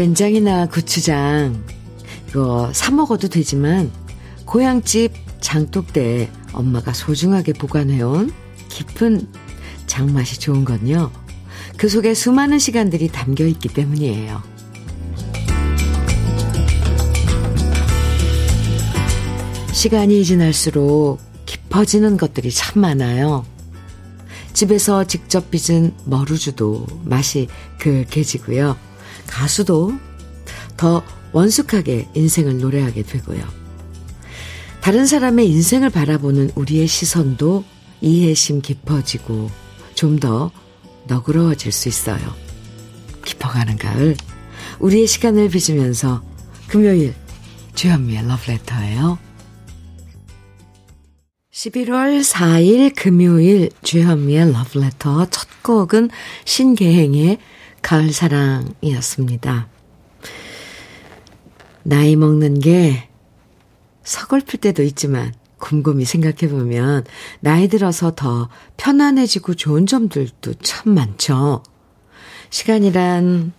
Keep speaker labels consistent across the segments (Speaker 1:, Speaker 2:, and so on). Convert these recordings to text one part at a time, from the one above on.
Speaker 1: 된장이나 고추장, 이거 사 먹어도 되지만, 고향집 장독대에 엄마가 소중하게 보관해온 깊은 장맛이 좋은 건요. 그 속에 수많은 시간들이 담겨 있기 때문이에요. 시간이 지날수록 깊어지는 것들이 참 많아요. 집에서 직접 빚은 머루주도 맛이 그윽해지고요. 가수도 더 원숙하게 인생을 노래하게 되고요. 다른 사람의 인생을 바라보는 우리의 시선도 이해심 깊어지고 좀 더 너그러워질 수 있어요. 깊어가는 가을, 우리의 시간을 빚으면서 금요일 주현미의 러브레터예요. 11월 4일 금요일 주현미의 러브레터 첫 곡은 신계행의 가을 사랑이었습니다. 나이 먹는 게 서글플 때도 있지만 곰곰이 생각해보면 나이 들어서 더 편안해지고 좋은 점들도 참 많죠. 시간이란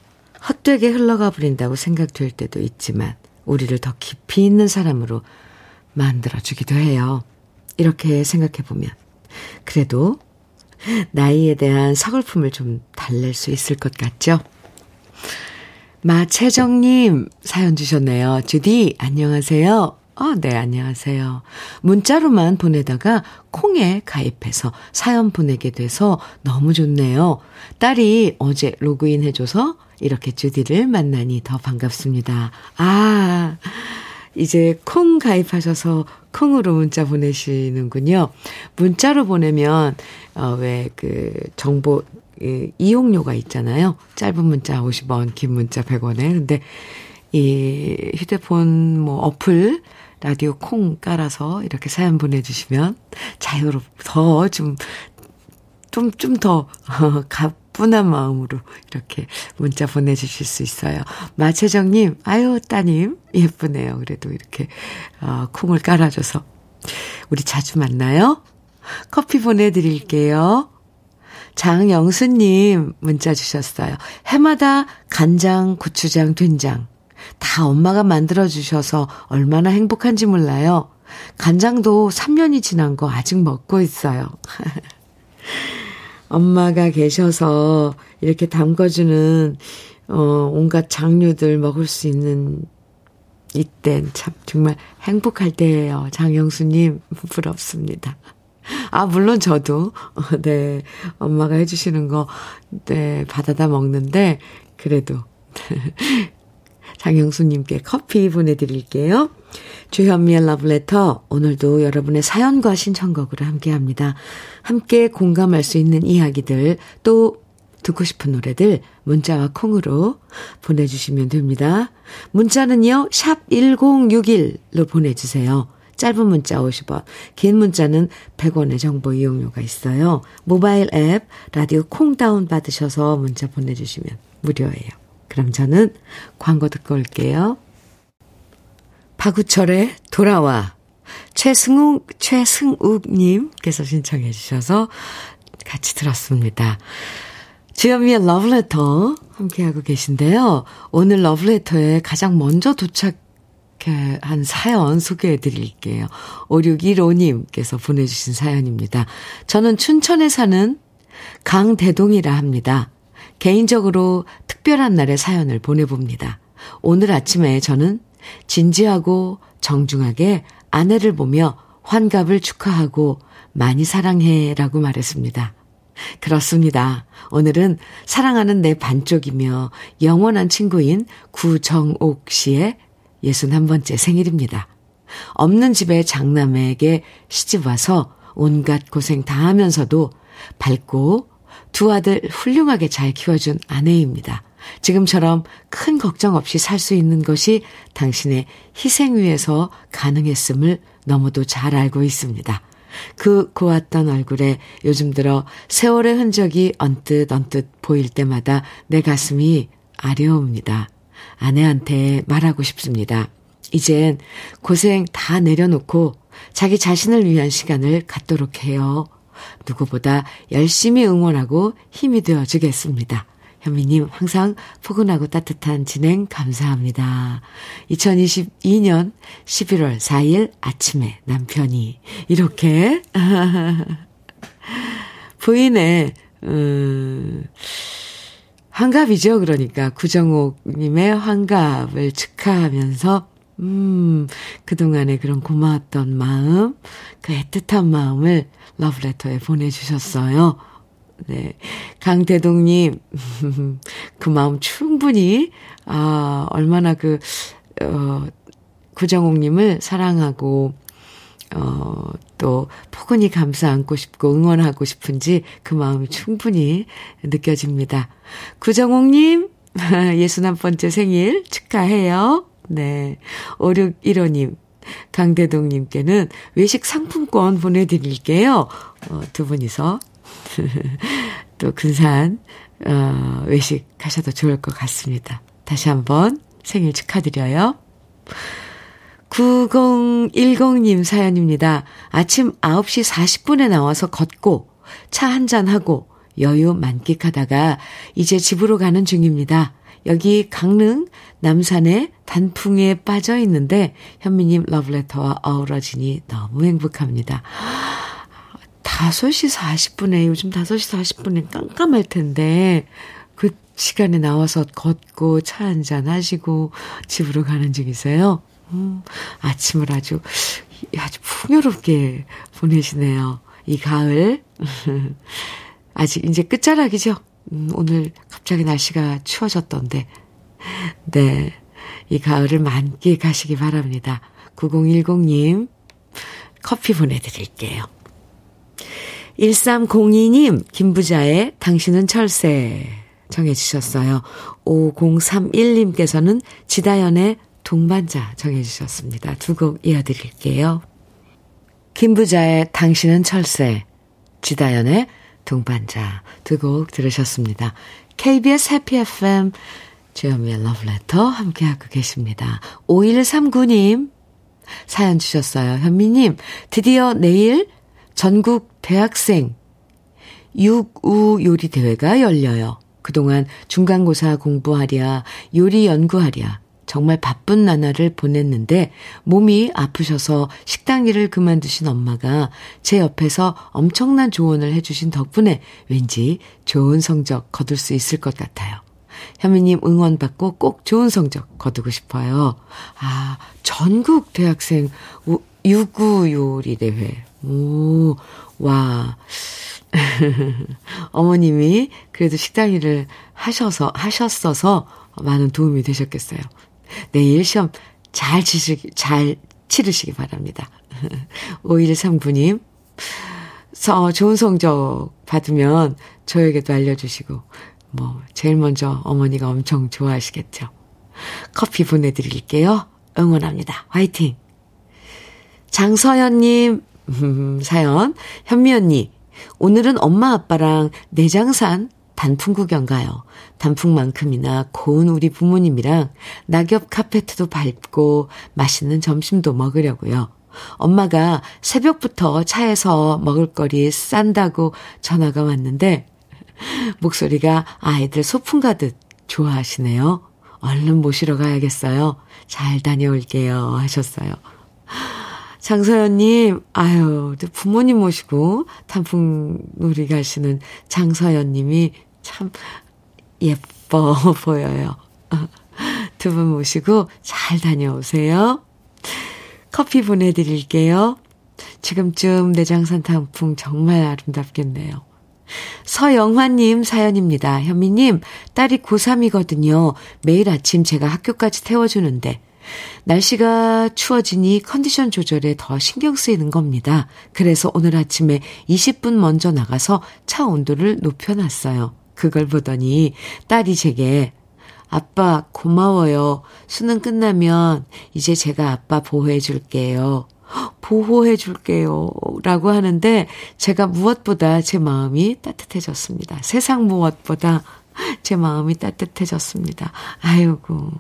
Speaker 1: 헛되게 흘러가 버린다고 생각될 때도 있지만 우리를 더 깊이 있는 사람으로 만들어주기도 해요. 이렇게 생각해보면. 그래도 나이에 대한 서글픔을 좀 달랠 수 있을 것 같죠? 마채정님 사연 주셨네요. 주디, 안녕하세요. 아, 네, 안녕하세요. 문자로만 보내다가 콩에 가입해서 사연 보내게 돼서 너무 좋네요. 딸이 어제 로그인 해줘서 이렇게 주디를 만나니 더 반갑습니다. 아, 이제 콩 가입하셔서 콩으로 문자 보내시는군요. 문자로 보내면, 어, 왜 그 정보, 이, 이용료가 있잖아요. 짧은 문자 50원, 긴 문자 100원에. 근데 이 휴대폰 뭐 어플, 라디오 콩 깔아서 이렇게 사연 보내주시면 자유롭, 더 좀, 좀, 좀 더, 어, 가뿐한 마음으로 이렇게 문자 보내주실 수 있어요. 마채정님, 아유, 따님, 예쁘네요. 그래도 이렇게, 어, 콩을 깔아줘서. 우리 자주 만나요? 커피 보내드릴게요. 장영수님 문자 주셨어요. 해마다 간장, 고추장, 된장 다 엄마가 만들어주셔서 얼마나 행복한지 몰라요. 간장도 3년이 지난 거 아직 먹고 있어요. 엄마가 계셔서 이렇게 담궈주는, 어, 온갖 장류들 먹을 수 있는 이땐 참 정말 행복할 때예요. 장영수님, 부럽습니다. 아, 물론 저도, 어, 네, 엄마가 해주시는 거, 네, 받아다 먹는데, 그래도, 장영수님께 커피 보내드릴게요. 주현미의 러브레터, 오늘도 여러분의 사연과 신청곡으로 함께 합니다. 함께 공감할 수 있는 이야기들, 또 듣고 싶은 노래들, 문자와 콩으로 보내주시면 됩니다. 문자는요, 샵 1061로 보내주세요. 짧은 문자 50원, 긴 문자는 100원의 정보 이용료가 있어요. 모바일 앱, 라디오 콩 다운 받으셔서 문자 보내주시면 무료예요. 그럼 저는 광고 듣고 올게요. 박우철의 돌아와. 최승욱, 최승욱님께서 신청해 주셔서 같이 들었습니다. 주현미의 러브레터 함께하고 계신데요. 오늘 러브레터에 가장 먼저 도착 한 사연 소개해 드릴게요. 5615님께서 보내주신 사연입니다. 저는 춘천에 사는 강대동이라 합니다. 개인적으로 특별한 날의 사연을 보내봅니다. 오늘 아침에 저는 진지하고 정중하게 아내를 보며 환갑을 축하하고 많이 사랑해 라고 말했습니다. 그렇습니다. 오늘은 사랑하는 내 반쪽이며 영원한 친구인 구정옥 씨의 61번째 생일입니다. 없는 집에 장남에게 시집와서 온갖 고생 다 하면서도 밝고 두 아들 훌륭하게 잘 키워준 아내입니다. 지금처럼 큰 걱정 없이 살 수 있는 것이 당신의 희생 위에서 가능했음을 너무도 잘 알고 있습니다. 그 고왔던 얼굴에 요즘 들어 세월의 흔적이 언뜻 언뜻 보일 때마다 내 가슴이 아려옵니다. 아내한테 말하고 싶습니다. 이젠 고생 다 내려놓고 자기 자신을 위한 시간을 갖도록 해요. 누구보다 열심히 응원하고 힘이 되어 주겠습니다. 현미님, 항상 포근하고 따뜻한 진행 감사합니다. 2022년 11월 4일 아침에 남편이 이렇게 부인의, 음, 환갑이죠. 그러니까 구정옥님의 환갑을 축하하면서 음, 그동안의 그런 고마웠던 마음, 그 애틋한 마음을 러브레터에 보내주셨어요. 네. 강대동님, 그 마음 충분히, 아, 얼마나 그, 어, 구정옥님을 사랑하고, 어, 또, 포근히 감싸 안고 싶고 응원하고 싶은지 그 마음이 충분히 느껴집니다. 구정옥님, 61번째 생일 축하해요. 네. 5615님, 강대동님께는 외식 상품권 보내드릴게요. 어, 두 분이서 또 근사한 어, 외식 가셔도 좋을 것 같습니다. 다시 한번 생일 축하드려요. 9010님 사연입니다. 아침 9시 40분에 나와서 걷고 차 한잔하고 여유 만끽하다가 이제 집으로 가는 중입니다. 여기 강릉 남산의 단풍에 빠져 있는데 현미님 러브레터와 어우러지니 너무 행복합니다. 5시 40분에, 요즘 5시 40분에 깜깜할 텐데, 그 시간에 나와서 걷고 차 한잔 하시고 집으로 가는 중이세요. 음, 아침을 아주, 아주 풍요롭게 보내시네요. 이 가을. 아직 이제 끝자락이죠. 음, 오늘 갑자기 날씨가 추워졌던데. 네. 이 가을을 만끽하시기 바랍니다. 9010님, 커피 보내드릴게요. 1302님, 김부자의 당신은 철새 정해주셨어요. 5031님께서는 지다연의 동반자 정해주셨습니다. 두 곡 이어드릴게요. 김부자의 당신은 철새, 지다연의 동반자 두 곡 들으셨습니다. KBS 해피 FM 주현미의 러브레터 함께하고 계십니다. 5139님 사연 주셨어요. 현미님 드디어 내일 전국 대학생 육우 요리 대회가 열려요. 그동안 중간고사 공부하랴, 요리 연구하랴, 정말 바쁜 나날을 보냈는데 몸이 아프셔서 식당 일을 그만두신 엄마가 제 옆에서 엄청난 조언을 해주신 덕분에 왠지 좋은 성적 거둘 수 있을 것 같아요. 현미님 응원받고 꼭 좋은 성적 거두고 싶어요. 아, 전국 대학생 유구 요리 대회. 오, 와. 어머님이 그래도 식당 일을 하셔서, 하셨어서 많은 도움이 되셨겠어요. 내일 시험 잘 치시기, 잘 치르시기 바랍니다. 5139님, 서, 좋은 성적 받으면 저에게도 알려주시고, 뭐, 제일 먼저 어머니가 엄청 좋아하시겠죠. 커피 보내드릴게요. 응원합니다. 화이팅! 장서연님, 음, 사연. 현미 언니, 오늘은 엄마 아빠랑 내장산 단풍 구경 가요. 단풍만큼이나 고운 우리 부모님이랑 낙엽 카페트도 밟고 맛있는 점심도 먹으려고요. 엄마가 새벽부터 차에서 먹을거리 싼다고 전화가 왔는데 목소리가 아이들 소풍 가듯 좋아하시네요. 얼른 모시러 가야겠어요. 잘 다녀올게요. 하셨어요. 장서연님, 아유, 부모님 모시고 단풍놀이 가시는 장서연님이 참 예뻐 보여요. 두 분 모시고 잘 다녀오세요. 커피 보내드릴게요. 지금쯤 내장산 단풍 정말 아름답겠네요. 서영화님 사연입니다. 현미님, 딸이 고3이거든요. 매일 아침 제가 학교까지 태워주는데, 날씨가 추워지니 컨디션 조절에 더 신경 쓰이는 겁니다. 그래서 오늘 아침에 20분 먼저 나가서 차 온도를 높여놨어요. 그걸 보더니 딸이 제게 아빠 고마워요. 수능 끝나면 이제 제가 아빠 보호해 줄게요. 보호해 줄게요. 라고 하는데 제가 무엇보다 제 마음이 따뜻해졌습니다. 세상 무엇보다 제 마음이 따뜻해졌습니다. 아이고.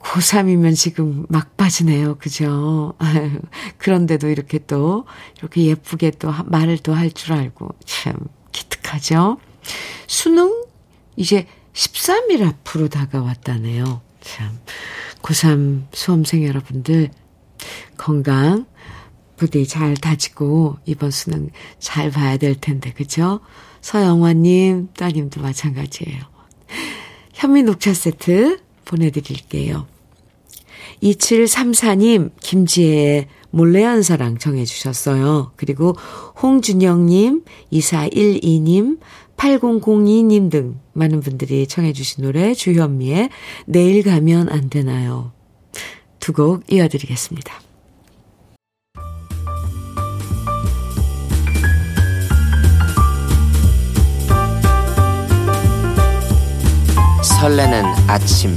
Speaker 1: 고3이면 지금 막빠지네요. 그죠? 그런데도 이렇게 또, 이렇게 예쁘게 또 말을 또 할 줄 알고, 참, 기특하죠? 수능 이제 13일 앞으로 다가왔다네요. 참. 고3 수험생 여러분들, 건강, 부디 잘 다지고, 이번 수능 잘 봐야 될 텐데, 그죠? 서영화님, 따님도 마찬가지예요. 현미 녹차 세트 보내드릴게요. 2734님, 김지혜의 몰래한 사랑 정해주셨어요. 그리고 홍준영님, 2412님, 8002님 등 많은 분들이 청해주신 노래 주현미의 내일 가면 안 되나요? 두 곡 이어드리겠습니다.
Speaker 2: 설레는 아침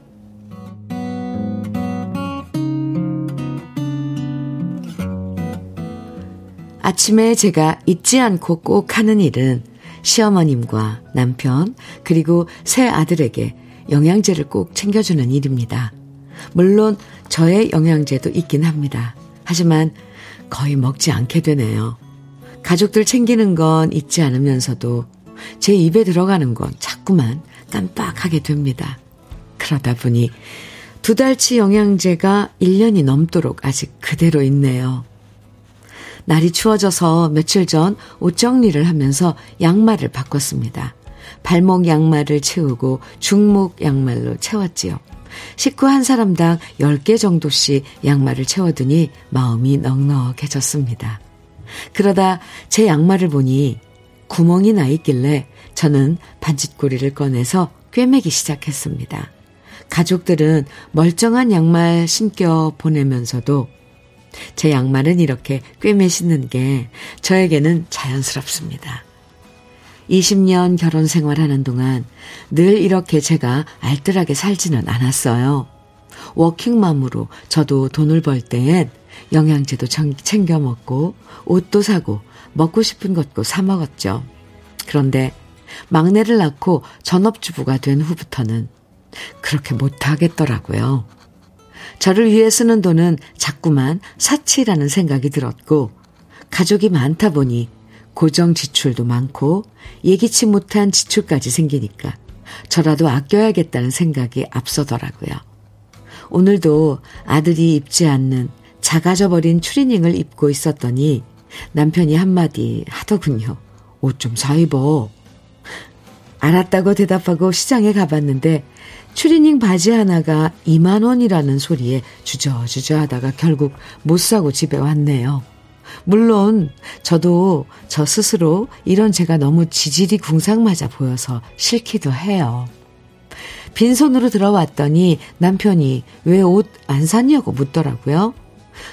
Speaker 1: 아침에 제가 잊지 않고 꼭 하는 일은 시어머님과 남편, 그리고 새 아들에게 영양제를 꼭 챙겨주는 일입니다. 물론 저의 영양제도 있긴 합니다. 하지만 거의 먹지 않게 되네요. 가족들 챙기는 건 잊지 않으면서도 제 입에 들어가는 건 자꾸만 깜빡하게 됩니다. 그러다 보니 두 달치 영양제가 1년이 넘도록 아직 그대로 있네요. 날이 추워져서 며칠 전 옷 정리를 하면서 양말을 바꿨습니다. 발목 양말을 채우고 중목 양말로 채웠지요. 식구 한 사람당 10개 정도씩 양말을 채워두니 마음이 넉넉해졌습니다. 그러다 제 양말을 보니 구멍이 나 있길래 저는 반짓고리를 꺼내서 꿰매기 시작했습니다. 가족들은 멀쩡한 양말 신겨 보내면서도 제 양말은 이렇게 꿰매 신는 게 저에게는 자연스럽습니다. 20년 결혼 생활하는 동안 늘 이렇게 제가 알뜰하게 살지는 않았어요. 워킹맘으로 저도 돈을 벌 때엔 영양제도 챙겨 먹고 옷도 사고 먹고 싶은 것도 사 먹었죠. 그런데 막내를 낳고 전업주부가 된 후부터는 그렇게 못하겠더라고요. 저를 위해 쓰는 돈은 자꾸만 사치라는 생각이 들었고, 가족이 많다 보니 고정 지출도 많고 예기치 못한 지출까지 생기니까 저라도 아껴야겠다는 생각이 앞서더라고요. 오늘도 아들이 입지 않는 작아져 버린 추리닝을 입고 있었더니 남편이 한마디 하더군요. 옷 좀 사 입어. 알았다고 대답하고 시장에 가봤는데 추리닝 바지 하나가 2만 원이라는 소리에 주저주저 하다가 결국 못 사고 집에 왔네요. 물론 저도 저 스스로 이런 제가 너무 지질이 궁상맞아 보여서 싫기도 해요. 빈손으로 들어왔더니 남편이 왜 옷 안 샀냐고 묻더라고요.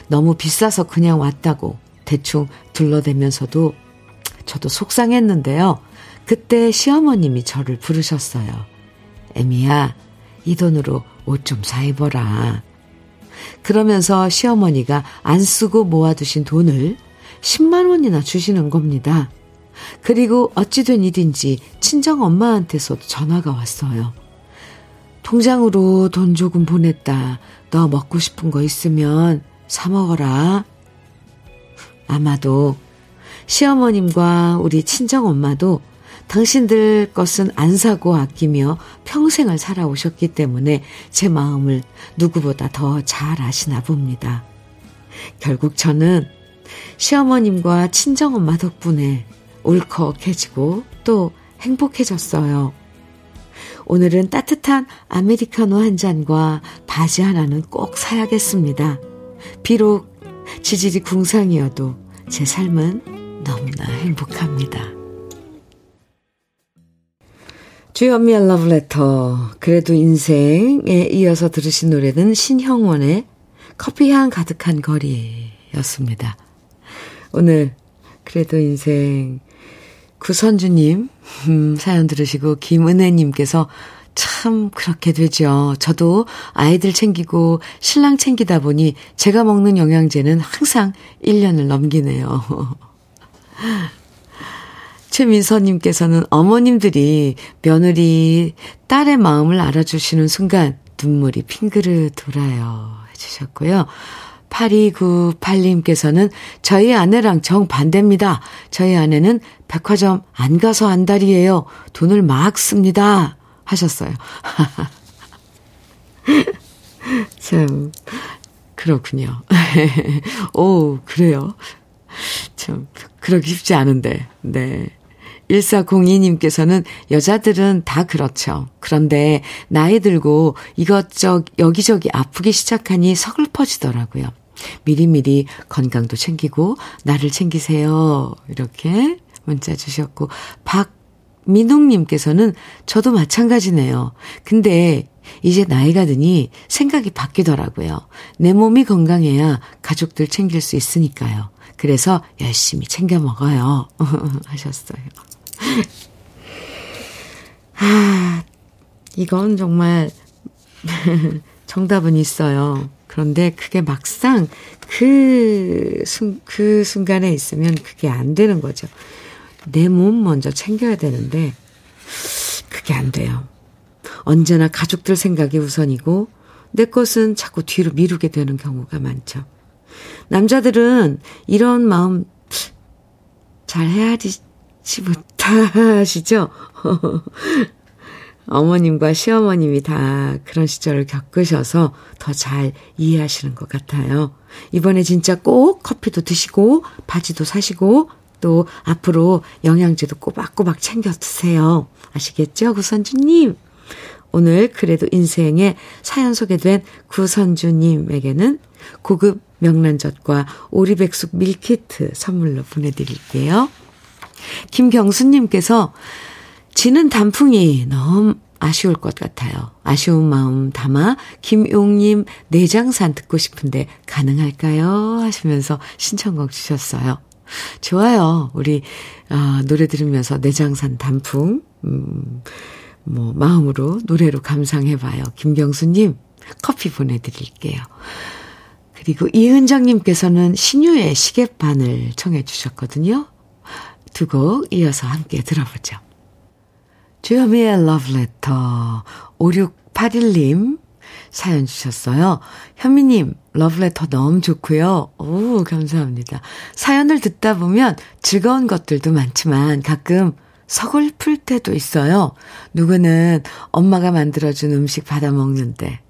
Speaker 1: 너무 비싸서 그냥 왔다고 대충 둘러대면서도 저도 속상했는데요. 그때 시어머님이 저를 부르셨어요. 애미야, 이 돈으로 옷 좀 사 입어라. 그러면서 시어머니가 안 쓰고 모아두신 돈을 10만 원이나 주시는 겁니다. 그리고 어찌된 일인지 친정 엄마한테서도 전화가 왔어요. 통장으로 돈 조금 보냈다. 너 먹고 싶은 거 있으면 사 먹어라. 아마도 시어머님과 우리 친정 엄마도 당신들 것은 안 사고 아끼며 평생을 살아오셨기 때문에 제 마음을 누구보다 더 잘 아시나 봅니다. 결국 저는 시어머님과 친정엄마 덕분에 울컥해지고 또 행복해졌어요. 오늘은 따뜻한 아메리카노 한 잔과 바지 하나는 꼭 사야겠습니다. 비록 지질이 궁상이어도 제 삶은 너무나 행복합니다. 주현미의 러브레터 그래도 인생에 이어서 들으신 노래는 신형원의 커피향 가득한 거리였습니다. 오늘 그래도 인생 구선주님 음, 사연 들으시고 김은혜님께서 참 그렇게 되죠. 저도 아이들 챙기고 신랑 챙기다 보니 제가 먹는 영양제는 항상 1년을 넘기네요. 최민서님께서는 어머님들이 며느리 딸의 마음을 알아주시는 순간 눈물이 핑그르 돌아요. 해주셨고요. 8298님께서는 저희 아내랑 정반대입니다. 저희 아내는 백화점 안 가서 안달이에요. 돈을 막 씁니다. 하셨어요. 참, 그렇군요. 오, 그래요. 참, 그러기 쉽지 않은데, 네. 1402님께서는 여자들은 다 그렇죠. 그런데 나이 들고 이것저것 여기저기 아프기 시작하니 서글퍼지더라고요. 미리미리 건강도 챙기고 나를 챙기세요. 이렇게 문자 주셨고 박민웅님께서는 저도 마찬가지네요. 근데 이제 나이가 드니 생각이 바뀌더라고요. 내 몸이 건강해야 가족들 챙길 수 있으니까요. 그래서 열심히 챙겨 먹어요. 하셨어요. 아, 이건 정말 정답은 있어요. 그런데 그게 막상 그, 순, 그 순간에 있으면 그게 안 되는 거죠. 내 몸 먼저 챙겨야 되는데, 그게 안 돼요. 언제나 가족들 생각이 우선이고, 내 것은 자꾸 뒤로 미루게 되는 경우가 많죠. 남자들은 이런 마음 잘 헤아리지 못 하시죠? 어머님과 시어머님이 다 그런 시절을 겪으셔서 더 잘 이해하시는 것 같아요. 이번에 진짜 꼭 커피도 드시고 바지도 사시고 또 앞으로 영양제도 꼬박꼬박 챙겨 드세요. 아시겠죠? 구선주님. 오늘 그래도 인생에 사연 소개된 구선주님에게는 고급 명란젓과 오리백숙 밀키트 선물로 보내드릴게요. 김경수님께서 지는 단풍이 너무 아쉬울 것 같아요. 아쉬운 마음 담아 김용님 내장산 듣고 싶은데 가능할까요? 하시면서 신청곡 주셨어요. 좋아요. 우리 아, 노래 들으면서 내장산 단풍 음, 뭐 마음으로 노래로 감상해봐요. 김경수님 커피 보내드릴게요. 그리고 이은정님께서는 신유의 시계바늘 청해 주셨거든요. 두 곡 이어서 함께 들어보죠. 주여미의 러브레터 5681님 사연 주셨어요. 현미님, 러브레터 너무 좋고요. 오, 감사합니다. 사연을 듣다 보면 즐거운 것들도 많지만 가끔 서글플 때도 있어요. 누구는 엄마가 만들어준 음식 받아 먹는데,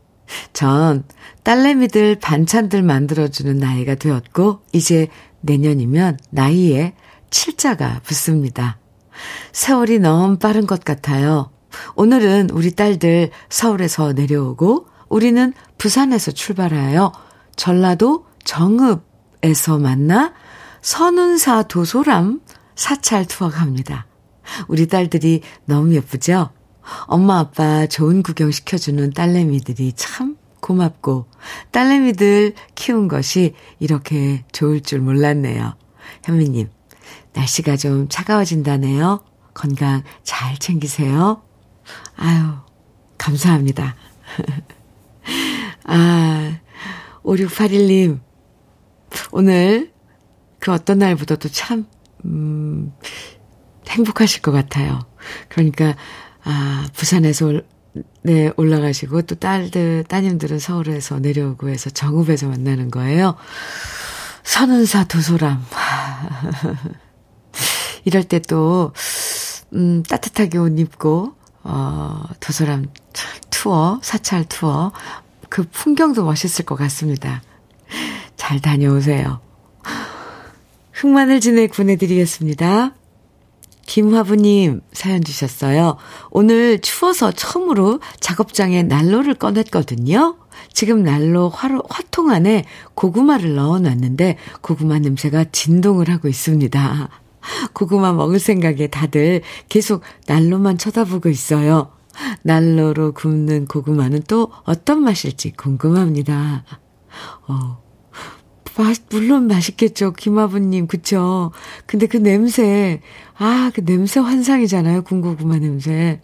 Speaker 1: 전 딸내미들 반찬들 만들어주는 나이가 되었고, 이제 내년이면 나이에 칠자가 붙습니다. 세월이 너무 빠른 것 같아요. 오늘은 우리 딸들 서울에서 내려오고 우리는 부산에서 출발하여 전라도 정읍에서 만나 선운사 도소람 사찰 투어 갑니다. 우리 딸들이 너무 예쁘죠? 엄마 아빠 좋은 구경 시켜주는 딸내미들이 참 고맙고 딸내미들 키운 것이 이렇게 좋을 줄 몰랐네요. 현미님, 날씨가 좀 차가워진다네요. 건강 잘 챙기세요. 아유, 감사합니다. 아, 5681님, 오늘 그 어떤 날보다도 참, 음, 행복하실 것 같아요. 그러니까, 아, 부산에서 네, 올라가시고 또 딸들, 따님들은 서울에서 내려오고 해서 정읍에서 만나는 거예요. 선운사 도소람. 이럴 때 또, 음, 따뜻하게 옷 입고, 어, 도서람 투어, 사찰 투어, 그 풍경도 멋있을 것 같습니다. 잘 다녀오세요. 흑마늘 진액 보내드리겠습니다. 김화부님 사연 주셨어요. 오늘 추워서 처음으로 작업장에 난로를 꺼냈거든요. 지금 난로 화로, 화통 안에 고구마를 넣어 놨는데 고구마 냄새가 진동을 하고 있습니다. 고구마 먹을 생각에 다들 계속 난로만 쳐다보고 있어요. 난로로 굽는 고구마는 또 어떤 맛일지 궁금합니다. 어, 맛, 물론 맛있겠죠. 김아부님, 그쵸? 근데 그 냄새, 아, 그 냄새 환상이잖아요. 군고구마 냄새.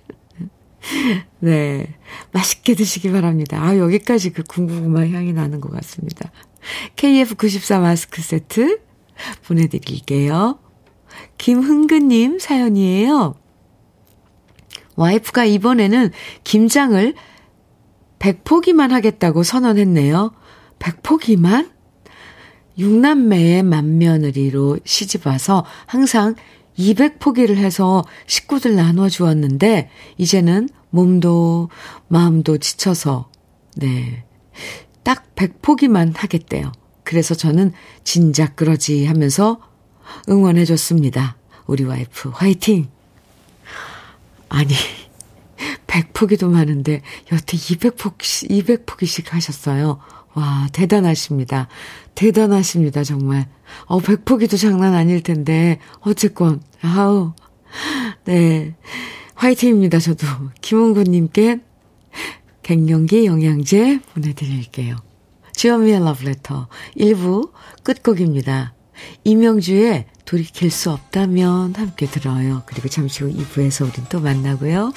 Speaker 1: 네. 맛있게 드시기 바랍니다. 아, 여기까지 그 군고구마 향이 나는 것 같습니다. KF94 마스크 세트 보내드릴게요. 김흥근님 사연이에요. 와이프가 이번에는 김장을 100포기만 하겠다고 선언했네요. 100포기만? 6남매의 맏며느리로 시집와서 항상 200포기를 해서 식구들 나눠 주었는데, 이제는 몸도 마음도 지쳐서, 네. 딱 100포기만 하겠대요. 그래서 저는 진작 그러지 하면서 응원해 줬습니다. 우리 와이프, 화이팅! 아니, 100포기도 많은데, 여태 200포기씩, 200포기씩 하셨어요. 와, 대단하십니다. 대단하십니다, 정말. 어, 100포기도 장난 아닐 텐데, 어쨌건, 아우. 네. 화이팅입니다, 저도. 김원구님께 갱년기 영양제 보내드릴게요. 주현미의 러브레터 1부 끝곡입니다. 이명주의 돌이킬 수 없다면 함께 들어요. 그리고 잠시 후 2부에서 우린 또 만나고요.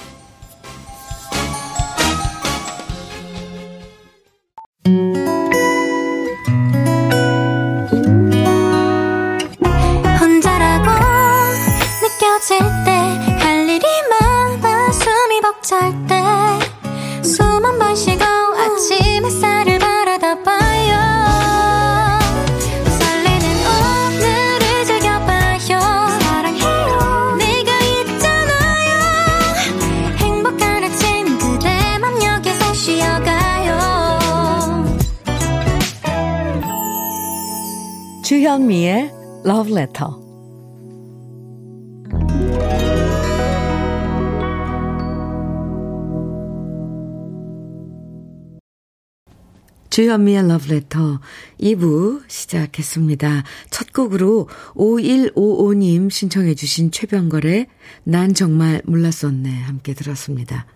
Speaker 1: 주현미의 Letter 2부 시작했습니다. 첫 곡으로 5155님 신청해 주신 최병걸의 난 정말 몰랐었네 함께 들었습니다.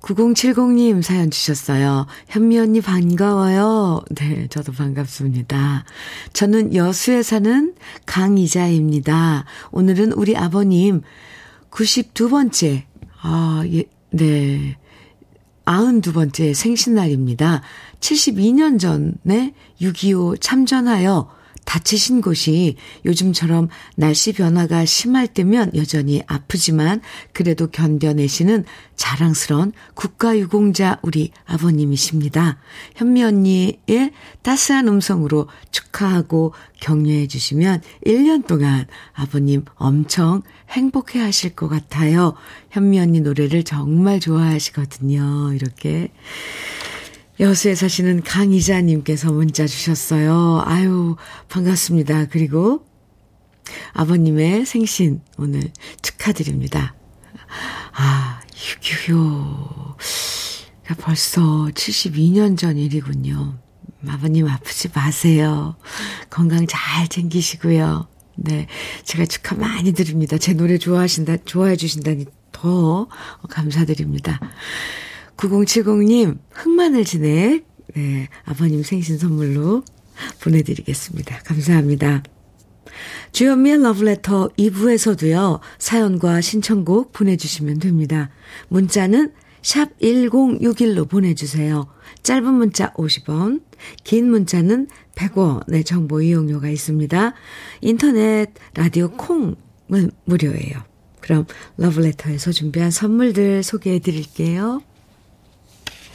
Speaker 1: 9070님 사연 주셨어요. 현미 언니 반가워요. 네, 저도 반갑습니다. 저는 여수에 사는 강이자입니다. 오늘은 우리 아버님 92번째, 아, 예, 네. 92번째 생신날입니다. 72년 전에 6.25 참전하여 다치신 곳이 요즘처럼 날씨 변화가 심할 때면 여전히 아프지만 그래도 견뎌내시는 자랑스러운 국가유공자 우리 아버님이십니다. 현미 언니의 따스한 음성으로 축하하고 격려해 주시면 1년 동안 아버님 엄청 행복해 하실 것 같아요. 현미 언니 노래를 정말 좋아하시거든요. 이렇게 여수에 사시는 강이자님께서 문자 주셨어요. 아유, 반갑습니다. 그리고 아버님의 생신 오늘 축하드립니다. 아, 6.25가 벌써 72년 전 일이군요. 아버님 아프지 마세요. 건강 잘 챙기시고요. 네. 제가 축하 많이 드립니다. 제 노래 좋아하신다, 좋아해 주신다니 더 감사드립니다. 9070님, 흑마늘 진액, 네, 아버님 생신 선물로 보내드리겠습니다. 감사합니다. 주연미의 러브레터 2부에서도요, 사연과 신청곡 보내주시면 됩니다. 문자는 샵 1061로 보내주세요. 짧은 문자 50원, 긴 문자는 100원의 정보 이용료가 있습니다. 인터넷, 라디오 콩은 무료예요. 그럼 러브레터에서 준비한 선물들 소개해 드릴게요.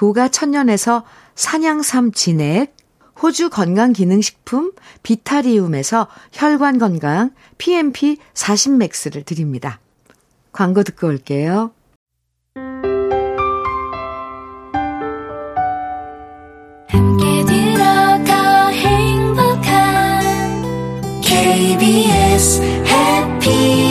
Speaker 1: 도가 천년에서 산양삼 진액, 호주 건강기능식품 비타리움에서 혈관 건강 PMP 40맥스를 드립니다. 광고 듣고 올게요.
Speaker 3: KBS 해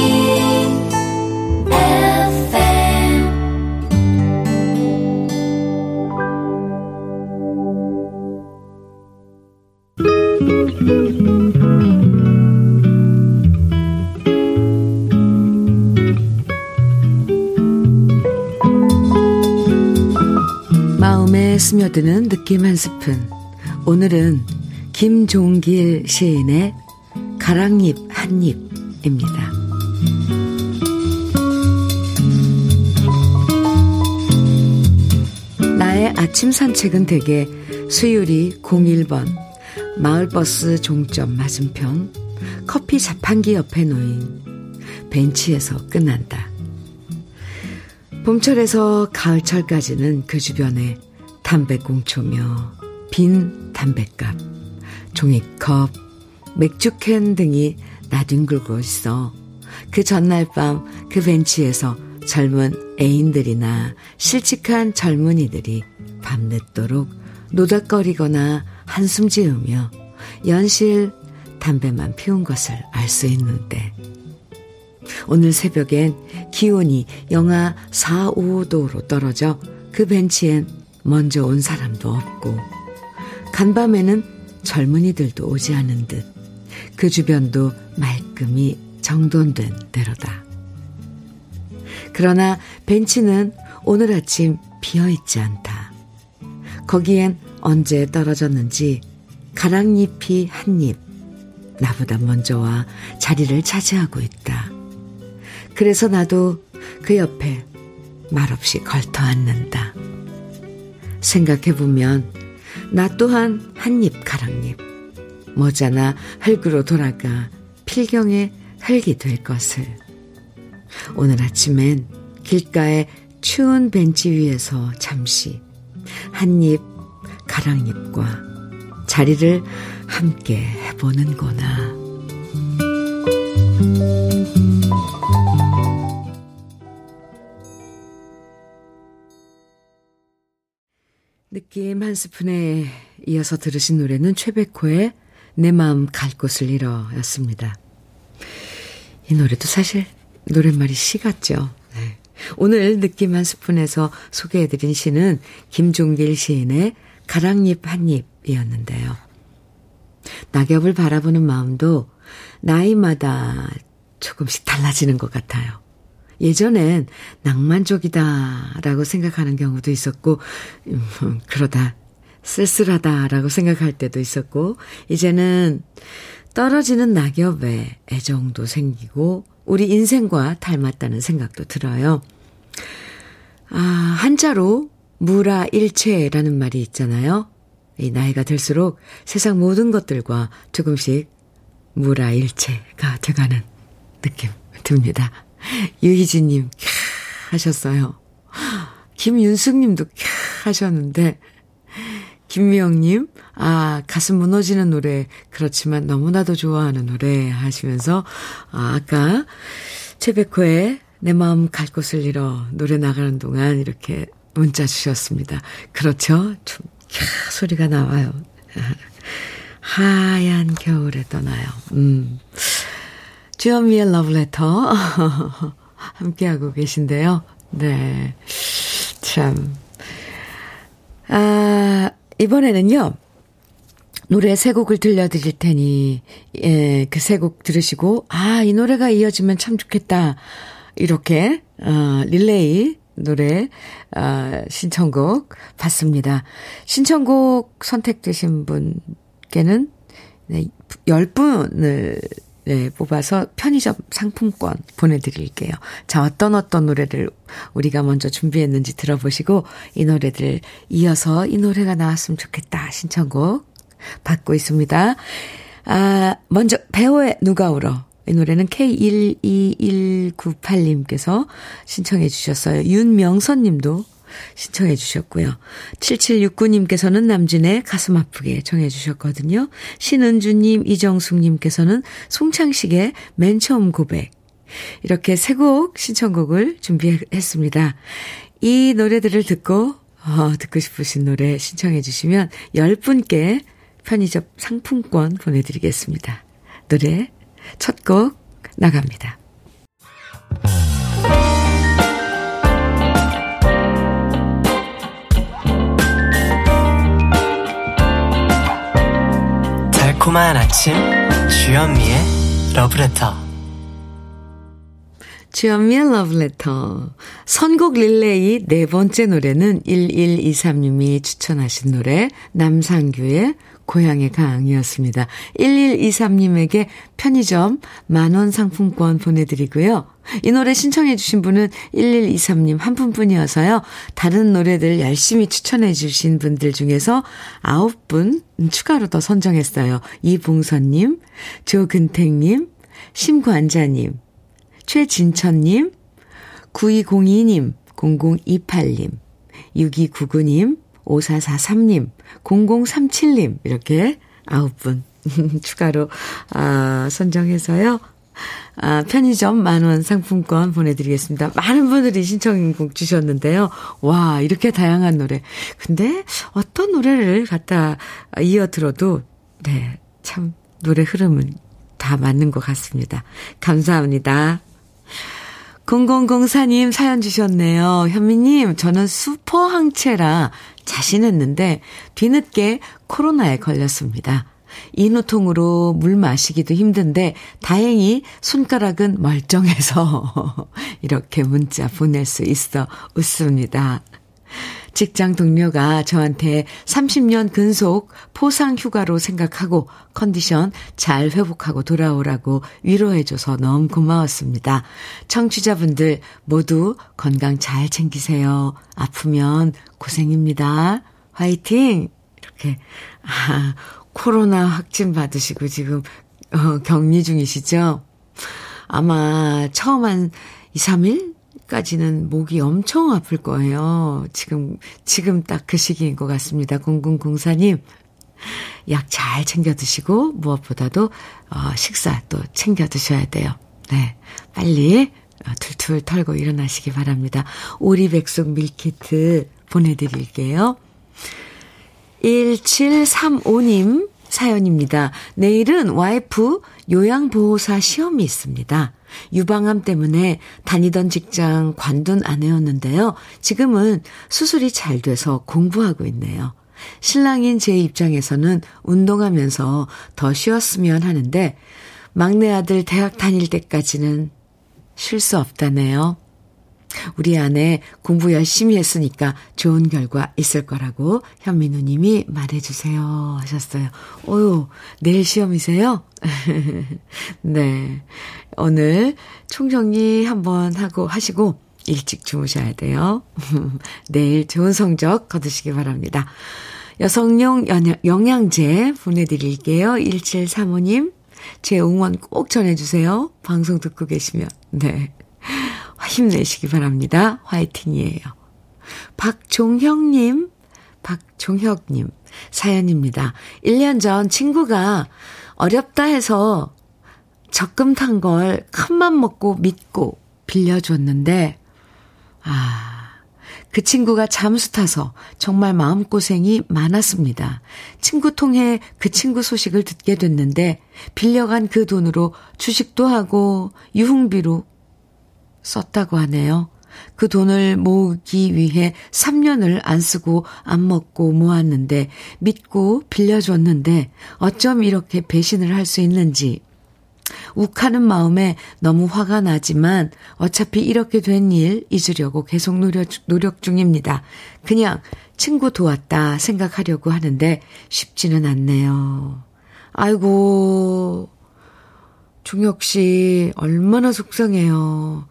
Speaker 1: 스며드는 느낌 한 스푼. 오늘은 김종길 시인의 가랑잎 한 입입니다. 나의 아침 산책은 대개 수유리 01번 마을버스 종점 맞은편 커피 자판기 옆에 놓인 벤치에서 끝난다. 봄철에서 가을철까지는 그 주변에 담배꽁초며 빈 담뱃갑, 종이컵, 맥주캔 등이 나뒹굴고 있어 그 전날 밤 그 벤치에서 젊은 애인들이나 실직한 젊은이들이 밤늦도록 노닥거리거나 한숨 지으며 연실 담배만 피운 것을 알 수 있는데 오늘 새벽엔 기온이 영하 4, 5도로 떨어져 그 벤치엔 먼저 온 사람도 없고 간밤에는 젊은이들도 오지 않은 듯 그 주변도 말끔히 정돈된 대로다. 그러나 벤치는 오늘 아침 비어 있지 않다. 거기엔 언제 떨어졌는지 가랑잎이 한입 나보다 먼저 와 자리를 차지하고 있다. 그래서 나도 그 옆에 말없이 걸터 앉는다. 생각해보면 나 또한 한입 가랑잎 머지않아 흙으로 돌아가 필경의 흙이 될 것을 오늘 아침엔 길가의 추운 벤치 위에서 잠시 한입 가랑잎과 자리를 함께 해보는구나. 느낌 한 스푼에 이어서 들으신 노래는 최백호의 내 마음 갈 곳을 잃어 였습니다. 이 노래도 사실 노랫말이 시 같죠. 네. 오늘 느낌 한 스푼에서 소개해드린 시는 김종길 시인의 가랑잎 한 입이었는데요. 낙엽을 바라보는 마음도 나이마다 조금씩 달라지는 것 같아요. 예전엔 낭만적이다라고 생각하는 경우도 있었고, 음, 그러다 쓸쓸하다라고 생각할 때도 있었고, 이제는 떨어지는 낙엽에 애정도 생기고, 우리 인생과 닮았다는 생각도 들어요. 아, 한자로 무라일체라는 말이 있잖아요. 이 나이가 들수록 세상 모든 것들과 조금씩 무라일체가 돼가는 느낌 듭니다. 유희진님, 캬 하셨어요. 김윤숙님도 캬 하셨는데, 김미영님, 아, 가슴 무너지는 노래, 그렇지만 너무나도 좋아하는 노래 하시면서, 아, 아까 최백호의 내 마음 갈 곳을 잃어 노래 나가는 동안 이렇게 문자 주셨습니다. 그렇죠? 좀, 캬, 소리가 나와요. 하얀 겨울에 떠나요. 음. 주현미의 러브레터. 함께하고 계신데요. 네. 참. 아, 이번에는요. 노래 세 곡을 들려드릴 테니, 예, 그 세 곡 들으시고, 아, 이 노래가 이어지면 참 좋겠다. 이렇게, 어, 릴레이 노래, 아, 신청곡 받습니다. 신청곡 선택되신 분께는 네, 10분을 네, 뽑아서 편의점 상품권 보내드릴게요. 자, 어떤 어떤 노래를 우리가 먼저 준비했는지 들어보시고 이 노래들 이어서 이 노래가 나왔으면 좋겠다 신청곡 받고 있습니다. 아, 먼저 배우의 누가 울어. 이 노래는 K12198님께서 신청해 주셨어요. 윤명선 님도 신청해 주셨고요. 7769님께서는 남진의 가슴 아프게 청해 주셨거든요. 신은주님, 이정숙님께서는 송창식의 맨 처음 고백. 이렇게 세 곡 신청곡을 준비했습니다. 이 노래들을 듣고, 어, 듣고 싶으신 노래 신청해 주시면 10분께 편의점 상품권 보내드리겠습니다. 노래 첫 곡 나갑니다.
Speaker 2: 달콤한 아침 주현미의 러브레터
Speaker 1: 주현미의 러브레터 선곡 릴레이 네 번째 노래는 1123님이 추천하신 노래 남상규의 고향의 강이었습니다. 1123님에게 편의점 만원 상품권 보내드리고요. 이 노래 신청해주신 분은 1123님 한 분뿐이어서요. 다른 노래들 열심히 추천해주신 분들 중에서 9분 추가로 더 선정했어요. 이봉선님, 조근택님, 심관자님, 최진천님, 9202님, 0028님, 6299님, 5443님, 0037님, 이렇게 아홉 분 추가로, 아, 선정해서요. 아, 편의점 만원 상품권 보내드리겠습니다. 많은 분들이 신청곡 주셨는데요. 와, 이렇게 다양한 노래. 근데 어떤 노래를 갖다 이어 들어도, 네, 참, 노래 흐름은 다 맞는 것 같습니다. 감사합니다. 0004님 사연 주셨네요. 현미님, 저는 슈퍼 항체라 자신했는데 뒤늦게 코로나에 걸렸습니다. 인후통으로 물 마시기도 힘든데 다행히 손가락은 멀쩡해서 이렇게 문자 보낼 수 있어 웃습니다. 직장 동료가 저한테 30년 근속 포상 휴가로 생각하고 컨디션 잘 회복하고 돌아오라고 위로해줘서 너무 고마웠습니다. 청취자분들 모두 건강 잘 챙기세요. 아프면 고생입니다. 화이팅! 이렇게, 아, 코로나 확진 받으시고 지금, 어, 격리 중이시죠? 아마 처음 한 2, 3일? 까지는 목이 엄청 아플 거예요. 지금, 지금 딱 그 시기인 것 같습니다. 0004님, 약 잘 챙겨 드시고, 무엇보다도, 어, 식사 또 챙겨 드셔야 돼요. 네. 빨리, 어, 툴툴 털고 일어나시기 바랍니다. 오리백숙 meal kit 보내드릴게요. 1735님 사연입니다. 내일은 와이프 요양보호사 시험이 있습니다. 유방암 때문에 다니던 직장 관둔 아내였는데요. 지금은 수술이 잘 돼서 공부하고 있네요. 신랑인 제 입장에서는 운동하면서 더 쉬었으면 하는데 막내 아들 대학 다닐 때까지는 쉴 수 없다네요. 우리 아내 공부 열심히 했으니까 좋은 결과 있을 거라고 현민우 님이 말해주세요 하셨어요. 오유, 내일 시험이세요? 네. 오늘 총정리 한번 하고 하시고 일찍 주무셔야 돼요. 내일 좋은 성적 거두시기 바랍니다. 여성용 영양제 보내드릴게요. 1735님, 제 응원 꼭 전해주세요. 방송 듣고 계시면. 네. 힘내시기 바랍니다. 화이팅이에요. 박종혁님, 박종혁님, 사연입니다. 1년 전 친구가 어렵다 해서 적금 탄 걸 큰맘 먹고 믿고 빌려줬는데, 아, 그 친구가 잠수 타서 정말 마음고생이 많았습니다. 친구 통해 그 친구 소식을 듣게 됐는데, 빌려간 그 돈으로 주식도 하고 유흥비로 썼다고 하네요. 그 돈을 모으기 위해 3년을 안 쓰고 안 먹고 모았는데 믿고 빌려줬는데 어쩜 이렇게 배신을 할 수 있는지 욱하는 마음에 너무 화가 나지만 어차피 이렇게 된 일 잊으려고 계속 노력, 노력 중입니다. 그냥 친구 도왔다 생각하려고 하는데 쉽지는 않네요. 아이고, 종혁 씨, 얼마나 속상해요.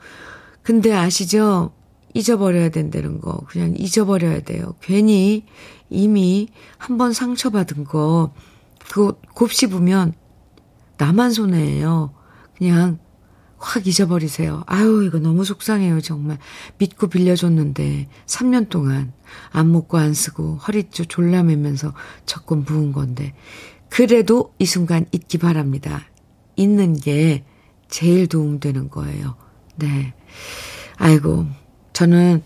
Speaker 1: 근데 아시죠? 잊어버려야 된다는 거. 그냥 잊어버려야 돼요. 괜히 이미 한 번 상처받은 거, 그거 곱씹으면 나만 손해예요. 그냥 확 잊어버리세요. 아유, 이거 너무 속상해요, 정말. 믿고 빌려줬는데, 3년 동안 안 먹고 안 쓰고 허리띠 졸라매면서 적금 부은 건데, 그래도 이 순간 잊기 바랍니다. 잊는 게 제일 도움되는 거예요. 네. 아이고, 저는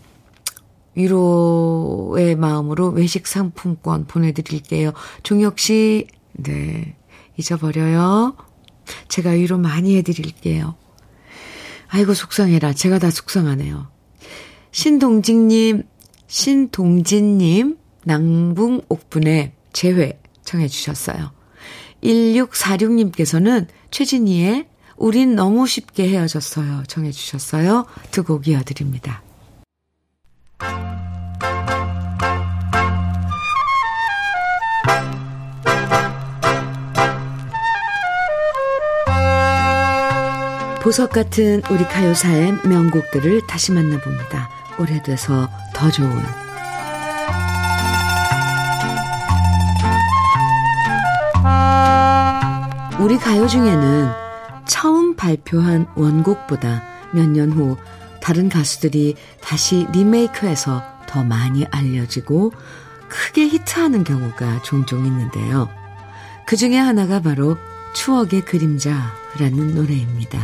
Speaker 1: 위로의 마음으로 외식 상품권 보내드릴게요. 종혁 씨, 네. 잊어버려요. 제가 위로 많이 해드릴게요. 아이고, 속상해라. 제가 다 속상하네요. 신동진님, 신동진님, 낭붕 옥분의 재회 청해주셨어요. 1646님께서는 최진희의 우린 너무 쉽게 헤어졌어요. 청해주셨어요. 두 곡 이어드립니다. 보석 같은 우리 가요사의 명곡들을 다시 만나봅니다. 오래돼서 더 좋은 우리 가요 중에는 처음 발표한 원곡보다 몇 년 후 다른 가수들이 다시 리메이크해서 더 많이 알려지고 크게 히트하는 경우가 종종 있는데요. 그 중에 하나가 바로 추억의 그림자라는 노래입니다.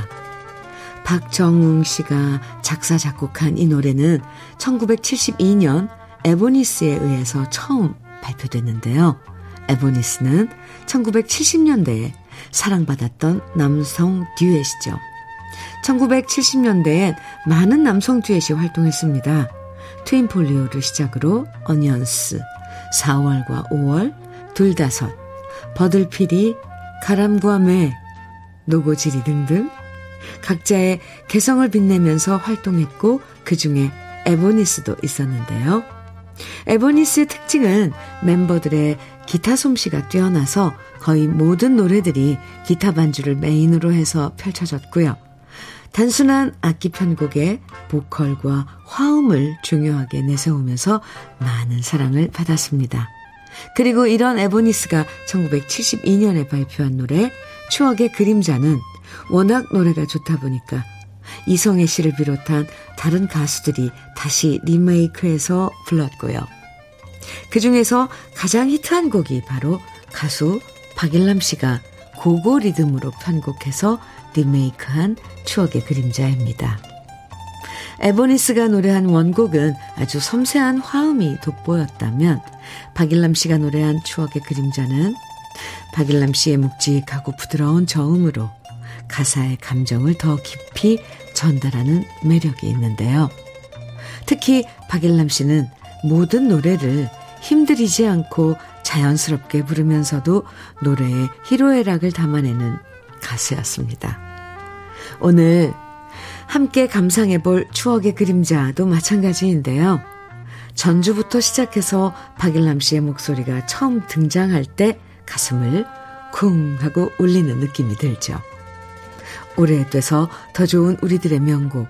Speaker 1: 박정웅 씨가 작사, 작곡한 이 노래는 1972년 에보니스에 의해서 처음 발표됐는데요. 에보니스는 1970년대에 사랑받았던 남성 듀엣이죠. 1970년대엔 많은 남성 듀엣이 활동했습니다. 트윈폴리오를 시작으로 어니언스, 4월과 5월, 둘다섯, 버들피리, 가람과 매, 노고지리 등등 각자의 개성을 빛내면서 활동했고 그 중에 에보니스도 있었는데요. 에보니스의 특징은 멤버들의 기타 솜씨가 뛰어나서 거의 모든 노래들이 기타 반주를 메인으로 해서 펼쳐졌고요. 단순한 악기 편곡에 보컬과 화음을 중요하게 내세우면서 많은 사랑을 받았습니다. 그리고 이런 에보니스가 1972년에 발표한 노래 추억의 그림자는 워낙 노래가 좋다 보니까 이성애 씨를 비롯한 다른 가수들이 다시 리메이크해서 불렀고요. 그 중에서 가장 히트한 곡이 바로 가수 박일남 씨가 고고 리듬으로 편곡해서 리메이크한 추억의 그림자입니다. 에보니스가 노래한 원곡은 아주 섬세한 화음이 돋보였다면 박일남 씨가 노래한 추억의 그림자는 박일남 씨의 묵직하고 부드러운 저음으로 가사의 감정을 더 깊이 전달하는 매력이 있는데요. 특히 박일남 씨는 모든 노래를 힘들이지 않고 자연스럽게 부르면서도 노래에 희로애락을 담아내는 가수였습니다. 오늘 함께 감상해 볼 추억의 그림자도 마찬가지인데요. 전주부터 시작해서 박일남 씨의 목소리가 처음 등장할 때 가슴을 쿵 하고 울리는 느낌이 들죠. 오래돼서 더 좋은 우리들의 명곡,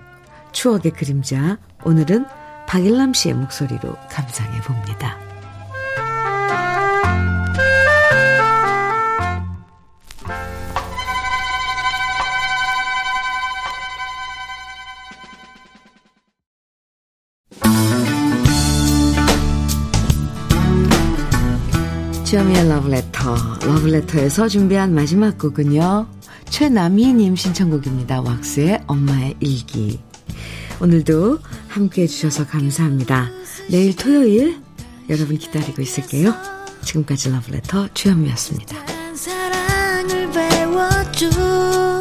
Speaker 1: 추억의 그림자. 오늘은 박일남 씨의 목소리로 감상해 봅니다. 주현미의 러브레터, 러브레터에서 준비한 마지막 곡은요. 최남희님 신청곡입니다. 왁스의 엄마의 일기. 오늘도 함께 해주셔서 감사합니다. 내일 토요일 여러분 기다리고 있을게요. 지금까지 러브레터 주현미였습니다. 사랑을 배워줘